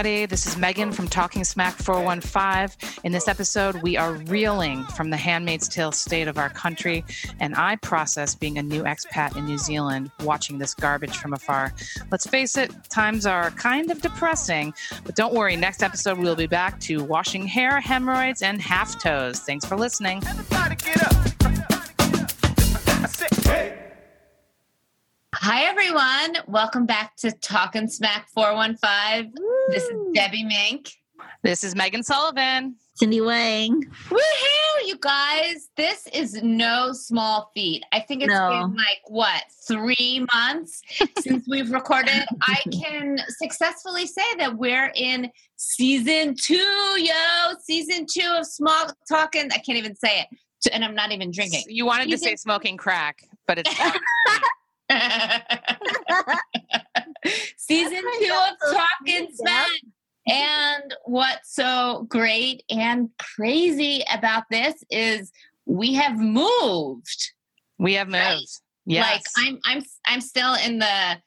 everybody. This is Megan from Talking Smack 415. In this episode, we are reeling from the handmaid's tale state of our country, and I process being a new expat in New Zealand, watching this garbage from afar. Let's face it, times are kind of depressing, but don't worry, next episode we'll be back to washing hair, hemorrhoids, and half toes. Thanks for listening. Hi, everyone. Welcome back to Talking Smack 415. This is Debbie Mink. This is Megan Sullivan. Cindy Wang. Woohoo, you guys. This is no small feat. I think it's No. been like, what, three months since we've recorded? I can successfully say that we're in season two, yo. Season two of Small Talking. I can't even say it. And I'm not even drinking. You wanted to say smoking crack, but it's Season two of Talking Smack. And what's so great and crazy about this is we have moved. we have moved. Right. Yes. Like I'm I'm I'm still in the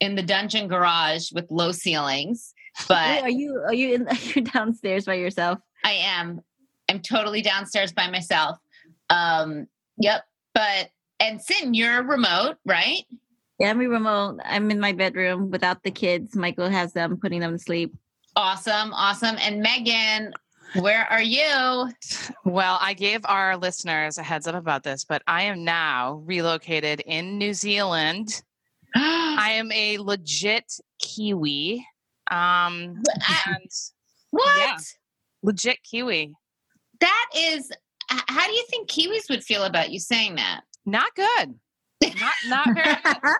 in the dungeon garage with low ceilings, Wait, but are you are you in are you downstairs by yourself? I am I'm totally downstairs by myself. Um yep, but and Sin, you're remote, right? Yeah, I'm remote. I'm in my bedroom without the kids. Michael has them putting them to sleep. Awesome, awesome. And Megan, where are you? Well, I gave our listeners a heads up about this, but I am now relocated in New Zealand. I am a legit Kiwi. Um, and what? Yeah. legit Kiwi. That is how do you think Kiwis would feel about you saying that? Not good. Not not very good.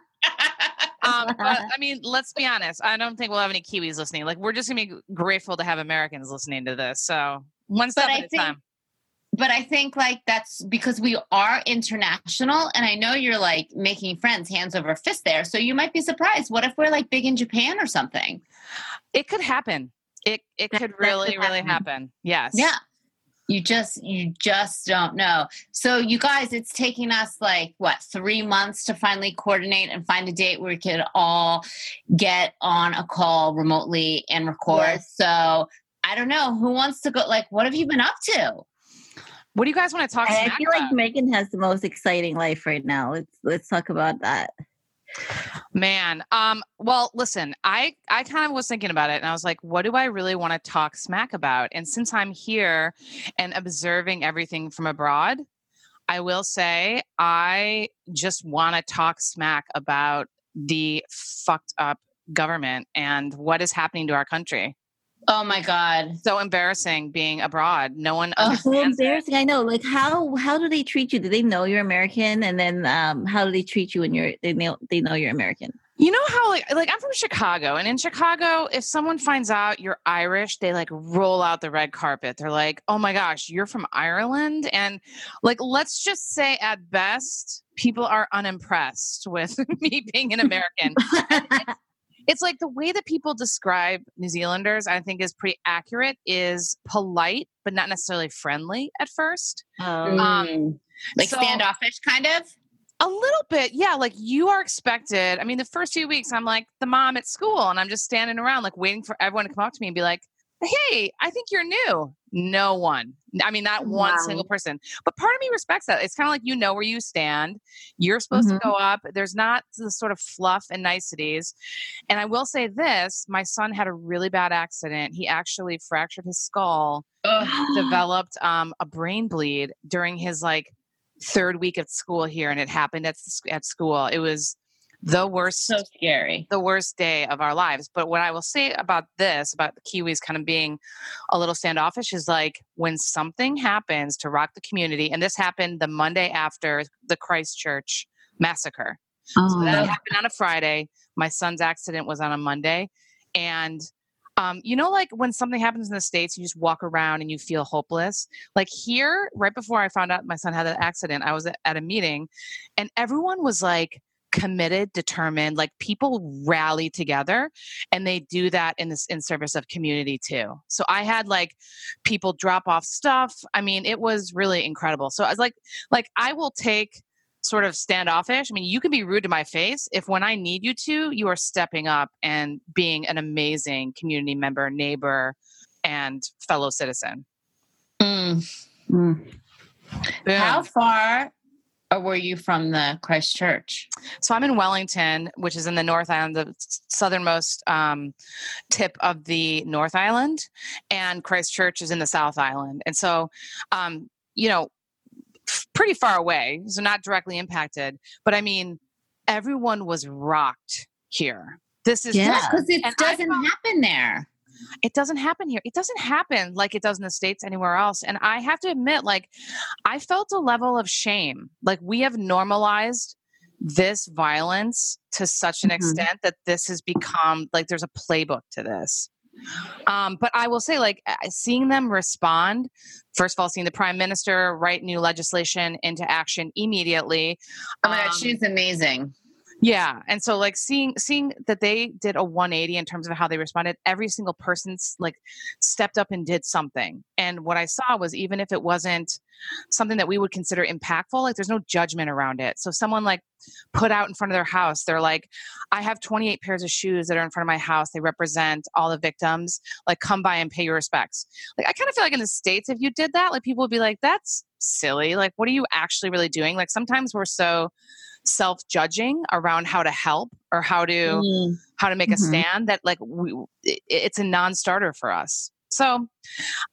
Um, but I mean, let's be honest. I don't think we'll have any Kiwis listening. Like, we're just gonna be grateful to have Americans listening to this. So one step I at a think- time. but I think like that's because we are international and I know you're like making friends hands over fist there. So you might be surprised. What if we're like big in Japan or something? It could happen. It it That- could really could really happen. Yes. Yeah. You just you just don't know. So you guys, it's taking us like what three months to finally coordinate and find a date where we could all get on a call remotely and record. Yes. So I don't know who wants to go. Like, what have you been up to? What do you guys want to talk And I smack feel like? Megan has the most exciting life right now. Let's let's talk about that. Man, um, well, listen, I I kind of was thinking about it, and I was like, what do I really want to talk smack about? And since I'm here and observing everything from abroad, I will say I just want to talk smack about the fucked up government and what is happening to our country. Oh my God. So embarrassing being abroad. No one Oh, So understands. it. embarrassing. I know. Like how how do they treat you? Do they know you're American? And then um, how do they treat you when you're they know they know you're American? You know how like like I'm from Chicago and in Chicago if someone finds out you're Irish they like roll out the red carpet. They're like, "Oh my gosh, you're from Ireland?" And like let's just say at best people are unimpressed with me being an American. And it's, it's like the way that people describe New Zealanders I think is pretty accurate is polite but not necessarily friendly at first. Um, Mm. like so- standoffish, kind of. A little bit, yeah. Like you are expected. I mean, the first few weeks, I'm like the mom at school, and I'm just standing around, like waiting for everyone to come up to me and be like, "Hey, I think you're new." No one. I mean, not one Wow. single person. But part of me respects that. It's kind of like you know where you stand. You're supposed Mhm. to go up. There's not the sort of fluff and niceties. And I will say this: my son had a really bad accident. He actually fractured his skull developed um, a brain bleed during his like third week at school here, and it happened at at school. It was the worst, so scary. the worst day of our lives. But what I will say about this, about the Kiwis kind of being a little standoffish, is like when something happens to rock the community, and this happened the Monday after the Christchurch massacre. So that oh, happened on a Friday. My son's accident was on a Monday. And um, you know, like when something happens in the States, you just walk around and you feel hopeless. Like here, right before I found out my son had an accident, I was at a meeting and everyone was like committed, determined, like people rally together and they do that in this in service of community too. So I had like people drop off stuff. I mean, it was really incredible. So I was like, like I will take sort of standoffish. I mean, you can be rude to my face if when I need you to, you are stepping up and being an amazing community member, neighbor, and fellow citizen. Mm. Mm. How far or were you from the Christchurch? So I'm in Wellington, which is in the North Island, the southernmost um, tip of the North Island, and Christchurch is in the South Island. And so, um, you know, pretty far away, so not directly impacted. But I mean, everyone was rocked here. This is Yeah. Because it And doesn't felt- happen there. It doesn't happen here. It doesn't happen like it does in the States anywhere else. And I have to admit, like, I felt a level of shame. Like, we have normalized this violence to such an Mhm. extent that this has become like there's a playbook to this. Um, but I will say, like, seeing them respond, first of all, seeing the prime minister write new legislation into action immediately. Oh my um, god, she's amazing. Yeah, and so like seeing seeing that they did a 180 in terms of how they responded, every single person's like stepped up and did something. And what I saw was even if it wasn't something that we would consider impactful, like there's no judgment around it. So someone like put out in front of their house, they're like, I have 28 pairs of shoes that are in front of my house. They represent all the victims. Like come by and pay your respects. Like I kind of feel like in the States, if you did that, like people would be like, that's silly. Like, what are you actually really doing? Like sometimes we're so self-judging around how to help or how to Mm. how to make a Mhm. stand that like we, it, it's a non-starter for us so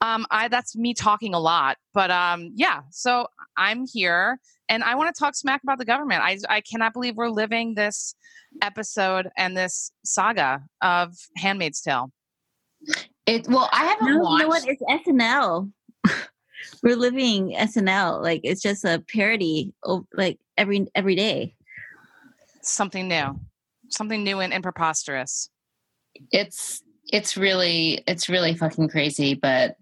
um i that's me talking a lot but um yeah so i'm here and i want to talk smack about the government i i cannot believe we're living this episode and this saga of handmaid's tale It well, I haven't No, you watched. know what? It's SNL. We're living SNL. Like it's just a parody of like every every day. something new something new and, and preposterous it's it's really it's really fucking crazy but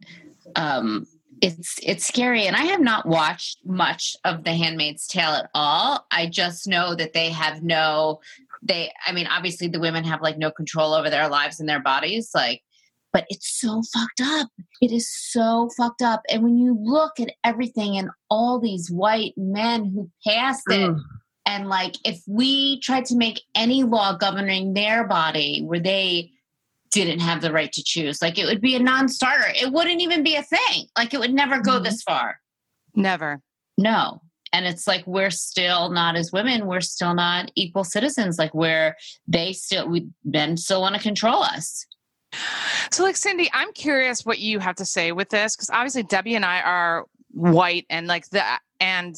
um it's it's scary and i have not watched much of the handmaid's tale at all i just know that they have no they i mean obviously the women have like no control over their lives and their bodies like but it's so fucked up it is so fucked up and when you look at everything and all these white men who passed it Ugh. and like, if we tried to make any law governing their body where they didn't have the right to choose, like it would be a non starter. It wouldn't even be a thing. Like it would never go Mhm. this far. never No. And it's like we're still not as women, we're still not equal citizens. Like where they still we men still want to control us. So, like Cindy, I'm curious what you have to say with this because obviously Debbie and I are white, and like the and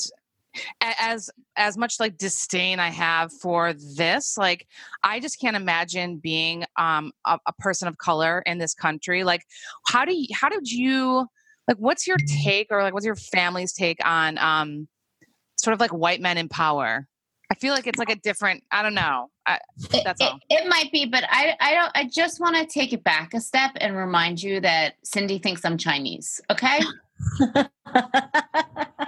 as as much like disdain I have for this, like I just can't imagine being um a, a person of color in this country. Like, how do you how did you like? What's your take or like what's your family's take on um sort of like white men in power? I feel like it's like a different. I don't know. I, It, That's it- all. it might be, but I I don't I just want to take it back a step and remind you that Cindy thinks I'm Chinese. Okay?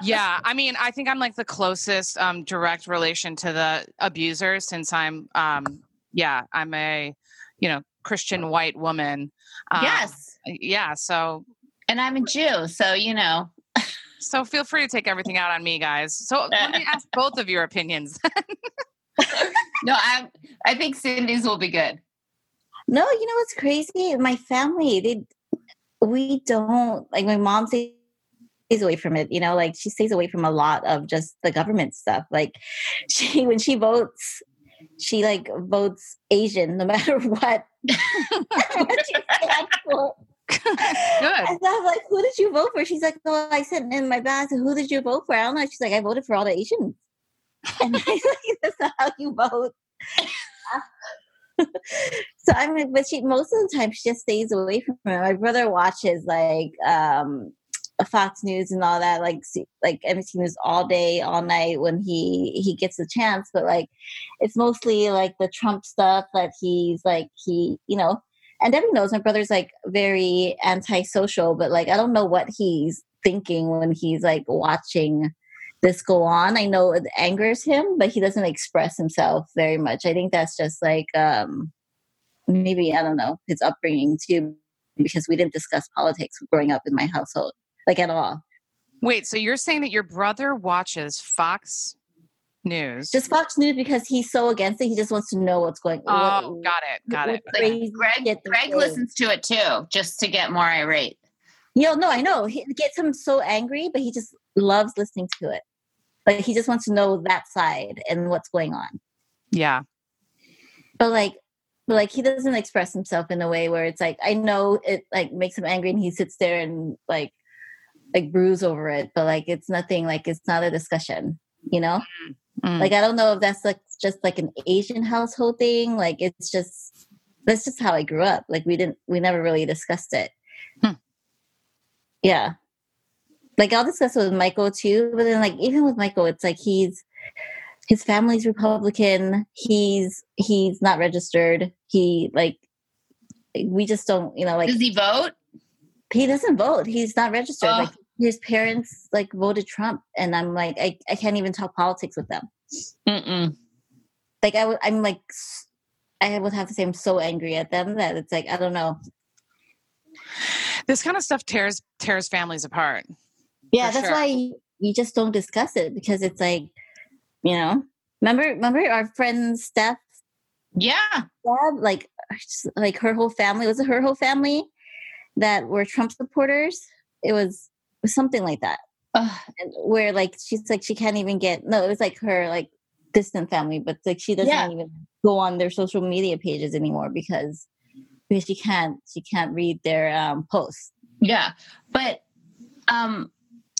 yeah i mean i think i'm like the closest um direct relation to the abuser since i'm um yeah i'm a you know christian white woman um, yes. yeah so And I'm a Jew, so you know. So feel free to take everything out on me guys so let me ask both of your opinions No, I I think Cindy's will be good. No, you know what's crazy? My family, they we don't like my mom stays away from it, you know, like she stays away from a lot of just the government stuff. Like she when she votes, she like votes Asian no matter what. what she stands for. Good And I'm like, who did you vote for? She's like, oh, I sent in my bag. Who did you vote for? I don't know. She's like, I voted for all the Asians. And I like, that's not how you vote. so I'm like, but she most of the time she just stays away from it. My brother watches like um Fox News and all that, like like NBC News all day, all night when he he gets a chance. But like, it's mostly like the Trump stuff that he's like he you know and Debbie knows my brother's like very antisocial, but like I don't know what he's thinking when he's like watching this go on. I know it angers him, but he doesn't express himself very much. I think that's just like um maybe I don't know his upbringing too, because we didn't discuss politics growing up in my household like at all. wait so you're saying that your brother watches fox News. Just Fox News because he's so against it. He just wants to know what's going. On. Oh, what- got it. Got it. what Okay. crazy Greg, shit Greg listens to it too, just to get more irate. You know, no, I know. He it gets him so angry, but he just loves listening to it. But he just wants to know that side and what's going on. Yeah. But like, but like he doesn't express himself in a way where it's like I know it like makes him angry, and he sits there and like like brews over it. But like it's nothing. Like it's not a discussion. You know. Mm. Mm. Like I don't know if that's like just like an Asian household thing. Like it's just that's just how I grew up. Like we didn't we never really discussed it. Hmm. Yeah. Like I'll discuss it with Michael too, but then like even with Michael, it's like he's his family's Republican. He's he's not registered. He like we just don't you know like Does he vote? he doesn't vote. He's not registered. Oh. Like his parents like voted Trump, and I'm like I, I can't even talk politics with them Mm-mm. like I would, I'm like, I would have to say I'm so angry at them that it's like I don't know. This kind of stuff tears tears families apart. Yeah, that's sure. why you, you just don't discuss it because it's like, you know, remember, remember our friend Steph, Yeah. dad, like, like her whole family was it her whole family that were Trump supporters? It was something like that, and where like she's like she can't even get no, it was like her like distant family, but like she doesn't Yeah. even go on their social media pages anymore because because she can't she can't read their um posts. Yeah. But um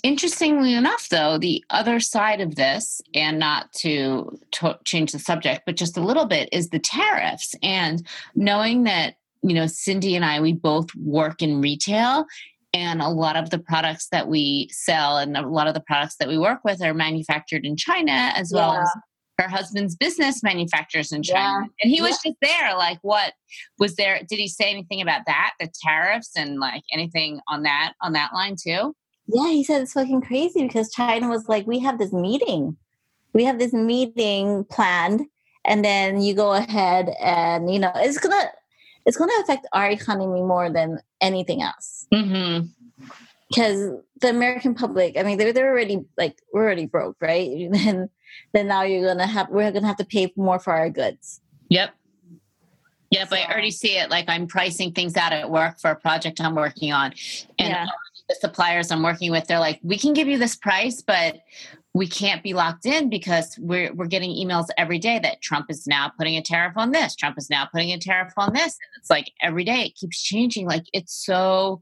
interestingly enough though, the other side of this and not to, to change the subject, but just a little bit is the tariffs and knowing that you know Cindy and I we both work in retail and a lot of the products that we sell and a lot of the products that we work with are manufactured in China as well as her husband's business manufacturers in China. Yeah. And he was just there. Like, what was there? Did he say anything about that? The tariffs and like anything on that on that line too? Yeah, he said it's fucking crazy because China was like, we have this meeting. We have this meeting planned. And then you go ahead and, you know, it's going to, it's going to affect our economy more than anything else. Mm-hmm. Because the American public, I mean, they're, they're already like, we're already broke, right? And then now you're going to have, we're going to have to pay more for our goods. Yep. Yep, I already see it. Like I'm pricing things out at work for a project I'm working on. And Yeah. the suppliers I'm working with, they're like, we can give you this price, but we can't be locked in because we're we're getting emails every day that Trump is now putting a tariff on this. Trump is now putting a tariff on this. And it's like every day it keeps changing. Like it's so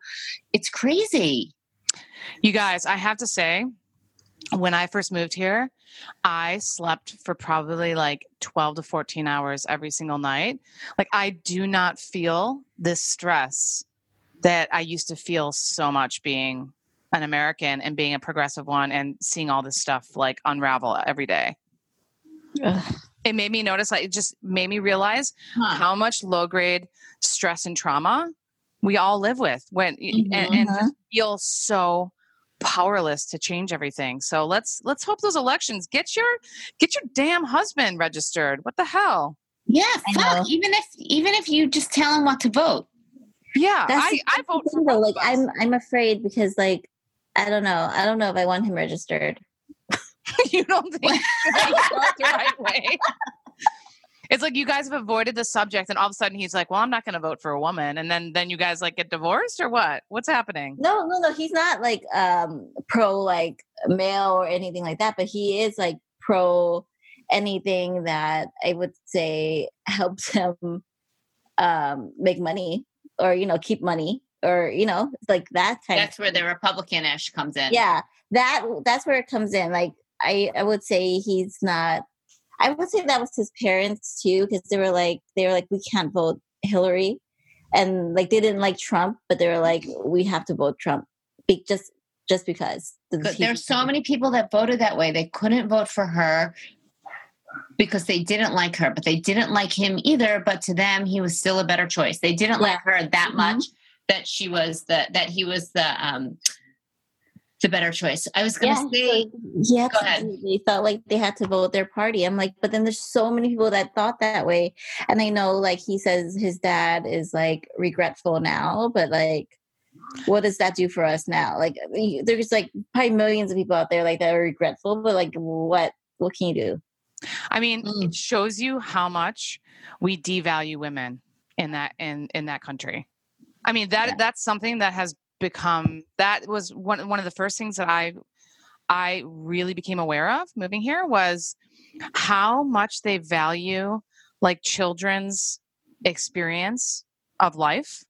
it's crazy. You guys, I have to say, when I first moved here, I slept for probably like 12 to 14 hours every single night. Like, I do not feel this stress that I used to feel so much being an American and being a progressive one and seeing all this stuff like unravel every day. Ugh. It made me notice, like, it just made me realize Huh. how much low grade stress and trauma we all live with when and, and just feel so powerless to change everything so let's let's hope those elections get your get your damn husband registered what the hell Yeah, fuck. Even if even if you just tell him what to vote. yeah That's i i vote for thing, though. both Like. I'm, I'm afraid because like, I don't know. I don't know if I want him registered. you don't think the right way it's like you guys have avoided the subject and all of a sudden he's like well i'm not going to vote for a woman and then then you guys like get divorced or what what's happening No, no, no. He's not like um pro like male or anything like that, but he is like pro anything that I would say helps him um make money or you know keep money or you know like that kind That's where the Republican-ish comes in. yeah that that's where it comes in like I I would say he's not I would say that was his parents too because they were like they were like we can't vote Hillary and like they didn't like Trump but they were like we have to vote Trump be- just just because But there's so many people that voted that way. They couldn't vote for her because they didn't like her, but they didn't like him either. But to them, he was still a better choice. They didn't like her that Mhm. much that she was the that he was the um the better choice. I was gonna yeah, say yeah, they felt like they had to vote their party. I'm like, but then there's so many people that thought that way, and I know, like he says, his dad is like regretful now, but like, what does that do for us now? Like, there's like probably millions of people out there like that are regretful, but like, what what can you do? I mean, Mm. it shows you how much we devalue women in that in in that country. I mean, that Yeah. that's something that has become that was one one of the first things that I I really became aware of moving here was how much they value like children's experience of life.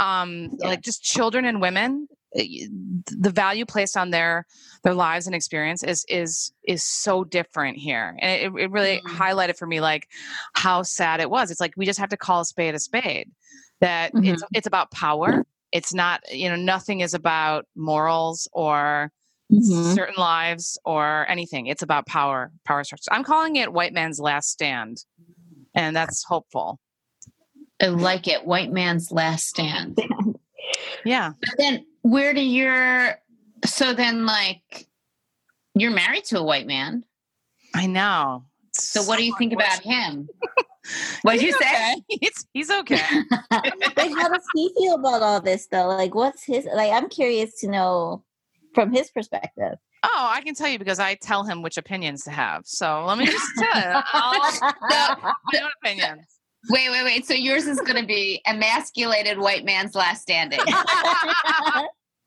Um Yeah. like just children and women eh, the value placed on their their lives and experience is is is so different here and it, it really Mm. highlighted for me like how sad it was it's like we just have to call a spade a spade that it's it's about power it's not you know nothing is about morals or Mhm. certain lives or anything it's about power power structure i'm calling it white man's last stand and that's hopeful I like it. White man's last stand. yeah But then where do your so then like you're married to a white man. i know So what do you think about him? What'd you say? he's, he's okay like how does he feel about all this though like what's his like i'm curious to know from his perspective Oh, I can tell you because I tell him which opinions to have. So let me just tell you I'll my own opinions. Wait, wait, wait. So yours is gonna be emasculated white man's last standing.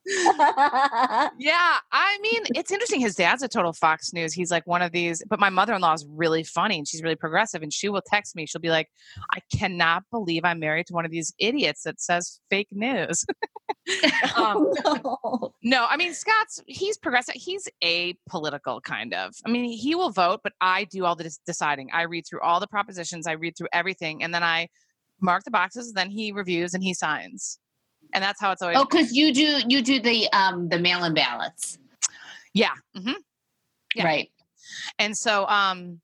Yeah, I mean, it's interesting. His dad's a total Fox News. He's like one of these, but my mother in law is really funny and she's really progressive. And she will text me. She'll be like, I cannot believe I'm married to one of these idiots that says fake news. um, no. no, I mean, Scott's, he's progressive. He's apolitical, kind of. I mean, he will vote, but I do all the deciding. I read through all the propositions, I read through everything, and then I mark the boxes, then he reviews and he signs. And that's how it's always oh, because you do you do the um the mail-in ballots. Yeah. hmm Yeah. Right. And so, um,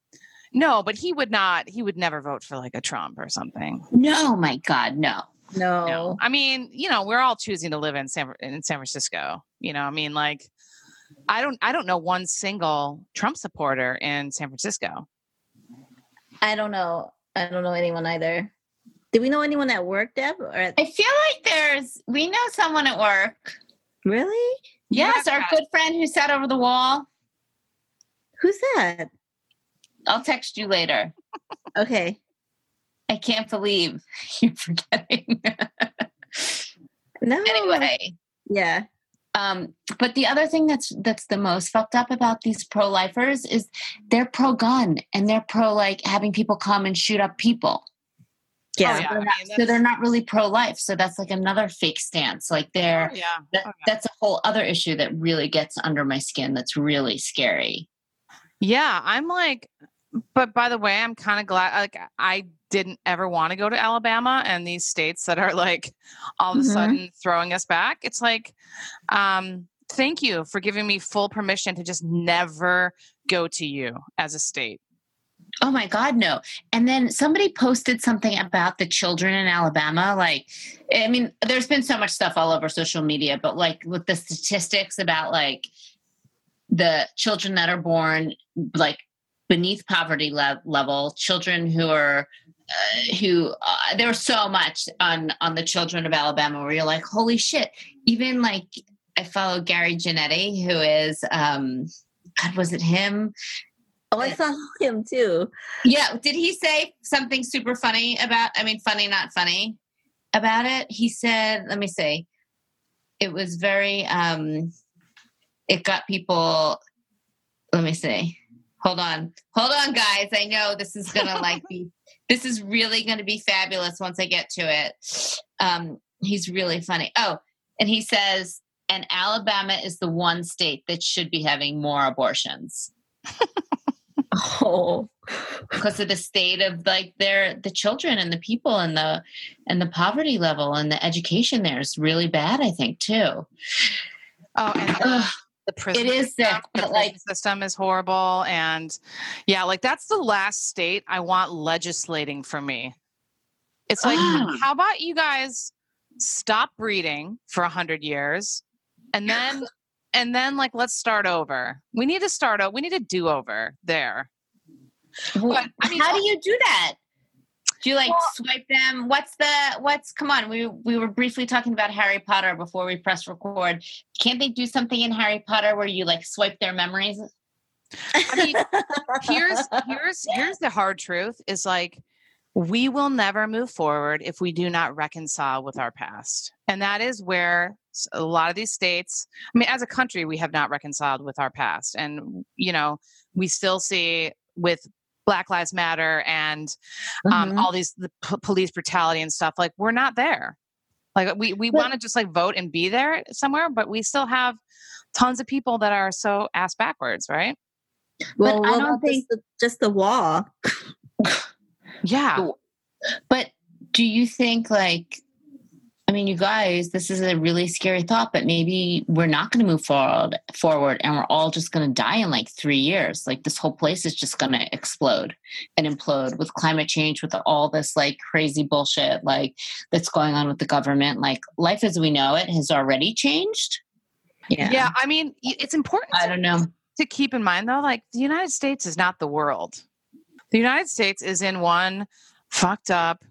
no, but he would not, he would never vote for like a Trump or something. No, my God, no. no No. I mean, you know, we're all choosing to live in San, in San Francisco. You know, I mean, like, I don't, I don't know one single Trump supporter in San Francisco. i don't know i don't know anyone either do we know anyone at work deb or at, I feel like there's we know someone at work. really Yes, our good friend who sat over the wall. who's that I'll text you later. okay I can't believe you're forgetting. no anyway, yeah um, but the other thing that's that's the most fucked up about these pro-lifers is they're pro-gun and they're pro like having people come and shoot up people. Yeah, Oh, yeah. So, I they're mean, not, so they're not really pro-life. So that's like another fake stance. Like they're Oh, yeah. that, Oh, yeah. that's a whole other issue that really gets under my skin. That's really scary. Yeah. I'm like, but by the way, I'm kind of glad, like, I didn't ever want to go to Alabama and these states that are like all of a Mhm. sudden throwing us back. It's like, um, thank you for giving me full permission to just never go to you as a state. Oh my God, no. And then somebody posted something about the children in Alabama. Like, I mean, there's been so much stuff all over social media, but like with the statistics about like the children that are born like beneath poverty le- level, children who are uh, who uh, there was so much on on the children of Alabama where you're like, holy shit! Even like I follow Gary Janetti, who is um, God, was it him? Oh i saw him too Yeah. Did he say something super funny about, I mean, funny, not funny about it? He said, let me see. It was very, um, it got people, let me see. Hold on. Hold on, guys. I know this is going to like be, this is really going to be fabulous once I get to it. Um, he's really funny. Oh, and he says, and Alabama is the one state that should be having more abortions oh because of the state of like their the children and the people and the and the poverty level and the education there is really bad i think too Oh, and the, the prison it is sick system, the prison like system is horrible. And yeah, like that's the last state I want legislating for me. It's like, Ah. how about you guys stop breeding for a hundred years and then and then like let's start over. We need to start over. We need a do over there. But I mean, how do oh you do that do you like swipe them what's the what's come on we we were briefly talking about harry potter before we press record can't they do something in harry potter where you like swipe their memories I mean, here's here's here's the hard truth is like we will never move forward if we do not reconcile with our past. And that is where a lot of these states, I mean, as a country, we have not reconciled with our past. And, you know, we still see with Black Lives Matter and um, Mhm. all these the p- police brutality and stuff, like we're not there. Like we, we want to just like vote and be there somewhere, but we still have tons of people that are so ass backwards, right? well, But I don't about just think- the, just the wall. Yeah. But do you think like I mean you guys this is a really scary thought but maybe we're not going to move forward forward and we're all just going to die in like 3 years. Like this whole place is just going to explode and implode with climate change with all this like crazy bullshit like that's going on with the government. Like life as we know it has already changed. Yeah. Yeah. I mean, it's important I don't know. to keep in mind though like the united states is not the world. The united states is in one fucked up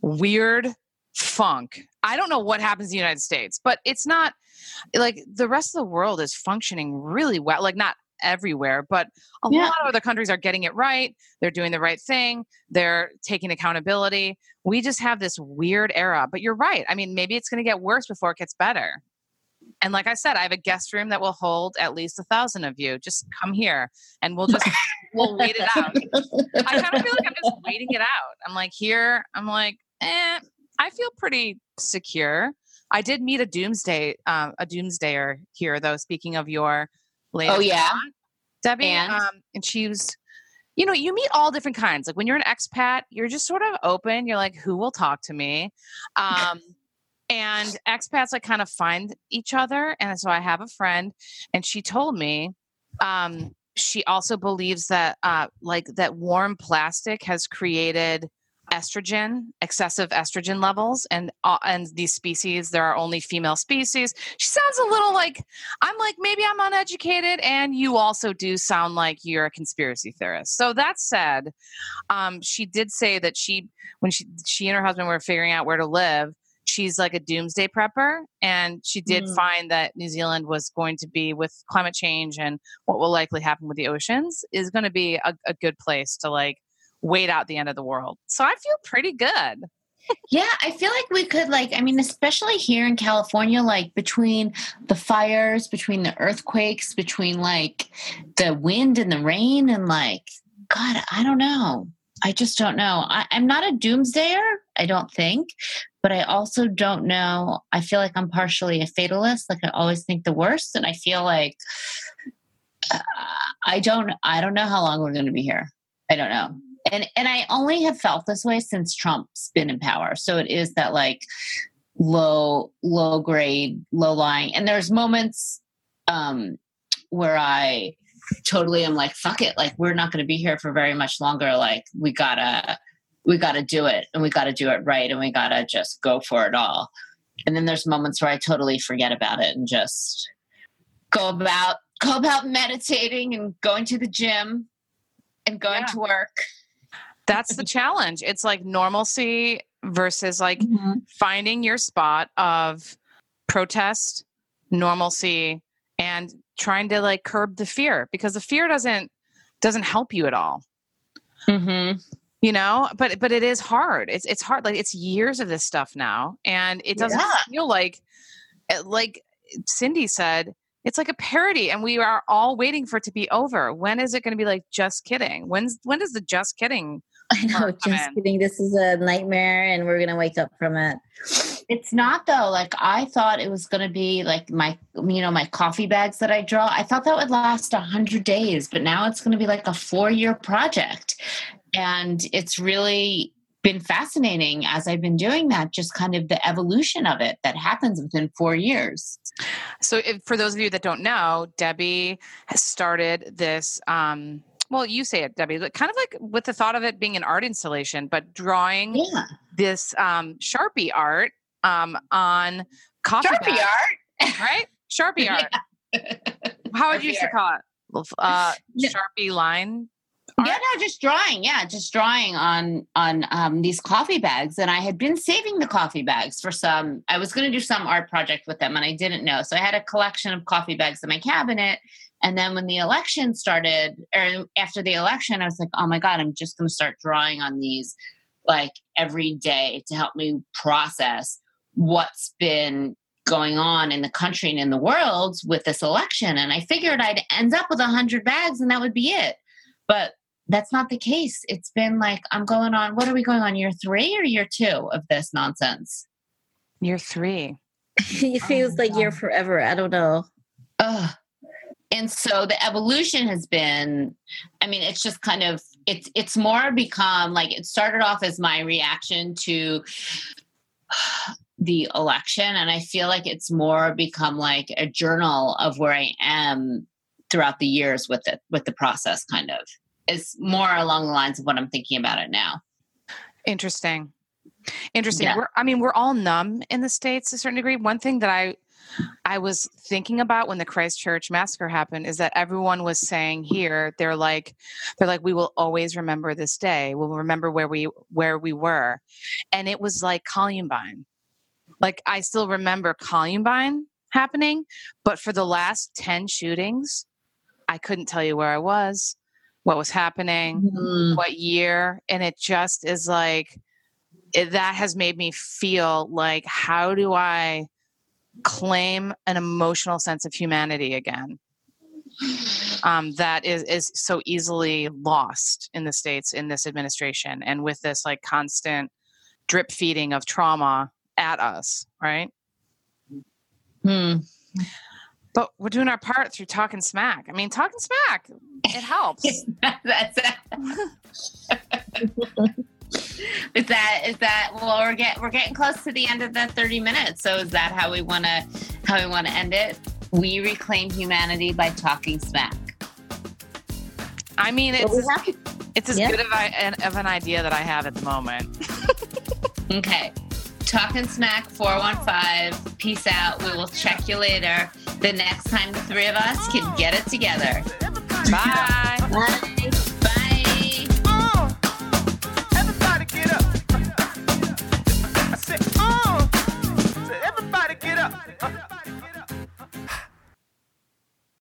weird funk i don't know what happens in the united states but it's not like the rest of the world is functioning really well like not everywhere but a Yeah. lot of other countries are getting it right they're doing the right thing they're taking accountability we just have this weird era but you're right i mean maybe it's going to get worse before it gets better and like I said, I have a guest room that will hold at least a thousand of you. Just come here and we'll just we'll wait it out. I kind of feel like I'm just waiting it out. I'm like here, I'm like, eh, I feel pretty secure. I did meet a doomsday, um, a doomsdayer here though. Speaking of your latest Oh, yeah? Debbie, And? um, and she was, you know, you meet all different kinds. Like when you're an expat, you're just sort of open. You're like, who will talk to me? Um, and expats like kind of find each other. And so I have a friend, and she told me um, she also believes that uh, like that warm plastic has created estrogen excessive estrogen levels and uh, and these species there are only female species she sounds a little like i'm like maybe i'm uneducated and you also do sound like you're a conspiracy theorist so that said um, she did say that she when she she and her husband were figuring out where to live she's like a doomsday prepper and she did Mm. find that new zealand was going to be with climate change and what will likely happen with the oceans is going to be a, a good place to like wait out the end of the world so i feel pretty good Yeah, I feel like we could like I mean especially here in California like between the fires, between the earthquakes, between like the wind and the rain and like god, I don't know. I just don't know. I, I'm not a doomsdayer, I don't think, but I also don't know. I feel like I'm partially a fatalist. Like I always think the worst, and I feel like uh, I don't. I don't know how long we're going to be here. I don't know. And and I only have felt this way since Trump's been in power. So it is that like low low grade, low lying. And there's moments um where I totally am like fuck it, like we're not going to be here for very much longer. Like we got to we got to do it and we got to do it right and we got to just go for it all. And then there's moments where I totally forget about it and just go about go about meditating and going to the gym and going Yeah. to work. That's the challenge. It's like normalcy versus like Mhm. finding your spot of protest normalcy and trying to like curb the fear because the fear doesn't doesn't help you at all. Mm-hmm. you know? But but it is hard. It's it's hard. Like it's years of this stuff now and it doesn't Yeah. feel like eh, like cindy said it's like a parody and we are all waiting for it to be over. When is it going to be like just kidding? When's when does the just kidding I know. Just in. kidding. This is a nightmare, and we're gonna wake up from it. It's not though. Like I thought it was going to be like my, you know, my coffee bags that I draw. I thought that would last a hundred days, but now it's going to be like a four-year project, and it's really been fascinating as I've been doing that. Just kind of the evolution of it that happens within four years. So, if, for those of you that don't know, Debbie has started this. Um, well, you say it, Debbie, but kind of like with the thought of it being an art installation, but drawing Yeah, this um, Sharpie art um, on coffee Sharpie bags, art. right? Sharpie art. How would you used to call it? Uh, Sharpie line. Yeah, no, just drawing. Yeah, just drawing on on um, these coffee bags, and I had been saving the coffee bags for some. I was going to do some art project with them, and I didn't know, so I had a collection of coffee bags in my cabinet, And then when the election started, or after the election, I was like, oh my God, I'm just going to start drawing on these like every day to help me process what's been going on in the country and in the world with this election. And I figured I'd end up with a hundred bags and that would be it. But that's not the case. It's been like I'm going on. What are we going on? Year three or year two of this nonsense? Year three. it oh feels oh like you're forever. I don't know. Ugh. And so the evolution has been, I mean, it's just kind of it's it's more become like it started off as my reaction to the election and i feel like it's more become like a journal of where i am throughout the years with it with the process kind of is more along the lines of what i'm thinking about it now interesting interesting yeah. i mean we're all numb in the states to a certain degree one thing that i I was thinking about when the Christchurch massacre happened is that everyone was saying here they're like they're like we will always remember this day. We'll remember where we where we were. And it was like Columbine. Like I still remember Columbine happening, but for the last 10 shootings, I couldn't tell you where I was, what was happening, mm-hmm. what year, and it just is like it, that has made me feel like how do I claim an emotional sense of humanity again um, that is is so easily lost in the states in this administration and with this like constant drip feeding of trauma at us right hmm. But we're doing our part through talking smack. I mean talking smack it helps. That's is that is that well we're getting we're getting close to the end of the 30 minutes. So is that how we want to how we want to end it? We reclaim humanity by talking smack. I mean it's well, we it's as yeah. good of, a, of an idea that i have at the moment. Okay Talking Smack 415. Peace out. We will check you later. The next time the three of us can get it together. Bye. Bye. Bye. Everybody get up. I said, uh, everybody get up.